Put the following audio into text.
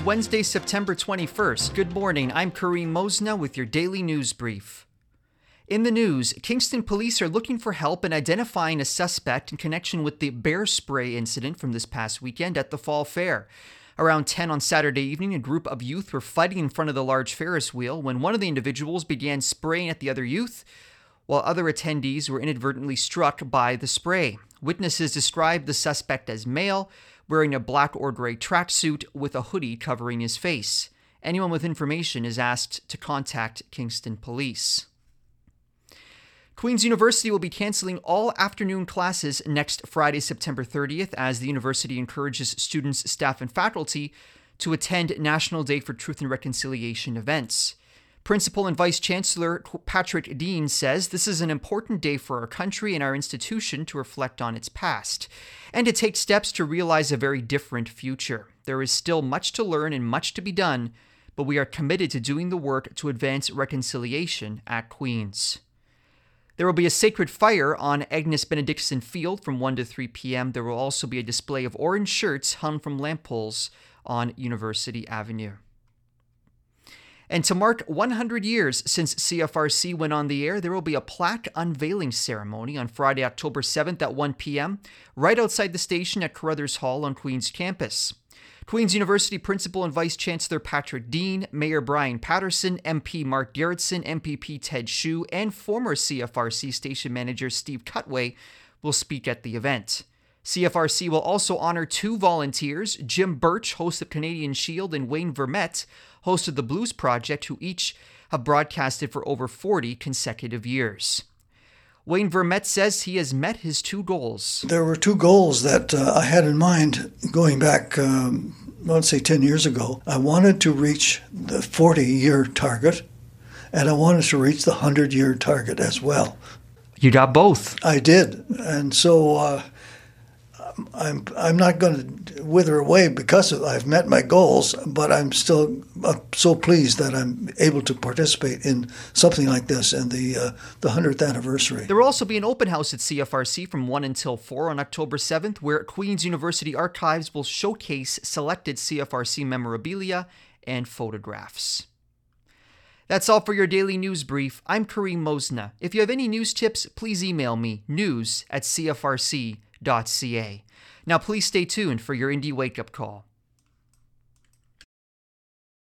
Wednesday, September 21st. Good morning. I'm Kareem Mosna with your daily news brief. In the news, Kingston police are looking for help in identifying a suspect in connection with the bear spray incident from this past weekend at the Fall Fair. Around 10 on Saturday evening, a group of youth were fighting in front of the large Ferris wheel when one of the individuals began spraying at the other youth, while other attendees were inadvertently struck by the spray. Witnesses described the suspect as male wearing a black or gray tracksuit with a hoodie covering his face. Anyone with information is asked to contact Kingston Police. Queen's University will be canceling all afternoon classes next Friday, September 30th, as the university encourages students, staff, and faculty to attend National Day for Truth and Reconciliation events. Principal and Vice Chancellor Patrick Deane says this is an important day for our country and our institution to reflect on its past and to take steps to realize a very different future. There is still much to learn and much to be done, but we are committed to doing the work to advance reconciliation at Queen's. There will be a sacred fire on Agnes Benidickson Field from 1 to 3 p.m. There will also be a display of orange shirts hung from lamp poles on University Avenue. And to mark 100 years since CFRC went on the air, there will be a plaque unveiling ceremony on Friday, October 7th at 1 p.m., right outside the station at Carruthers Hall on Queen's campus. Queen's University Principal and Vice Chancellor Patrick Deane, Mayor Bryan Paterson, MP Mark Gerretsen, MPP Ted Hsu, and former CFRC station manager Steve Cutway will speak at the event. CFRC will also honor two volunteers, Jim Birch, host of Canadian Shield, and Wayne Vermette, host of the Blues Project, who each have broadcasted for over 40 consecutive years. Wayne Vermette says he has met his two goals. There were two goals that uh, I had in mind going back, um, let's say 10 years ago. I wanted to reach the 40 year target, and I wanted to reach the 100 year target as well. You got both. I did. And so uh, I'm I'm not going to wither away because of, I've met my goals, but I'm still uh, so pleased that I'm able to participate in something like this and the uh, the hundredth anniversary. There will also be an open house at CFRC from one until four on October seventh, where Queen's University Archives will showcase selected CFRC memorabilia and photographs. That's all for your daily news brief. I'm Kareem Mosna. If you have any news tips, please email me news at cfrc.ca. Now, please stay tuned for your Indie Wake Up Call.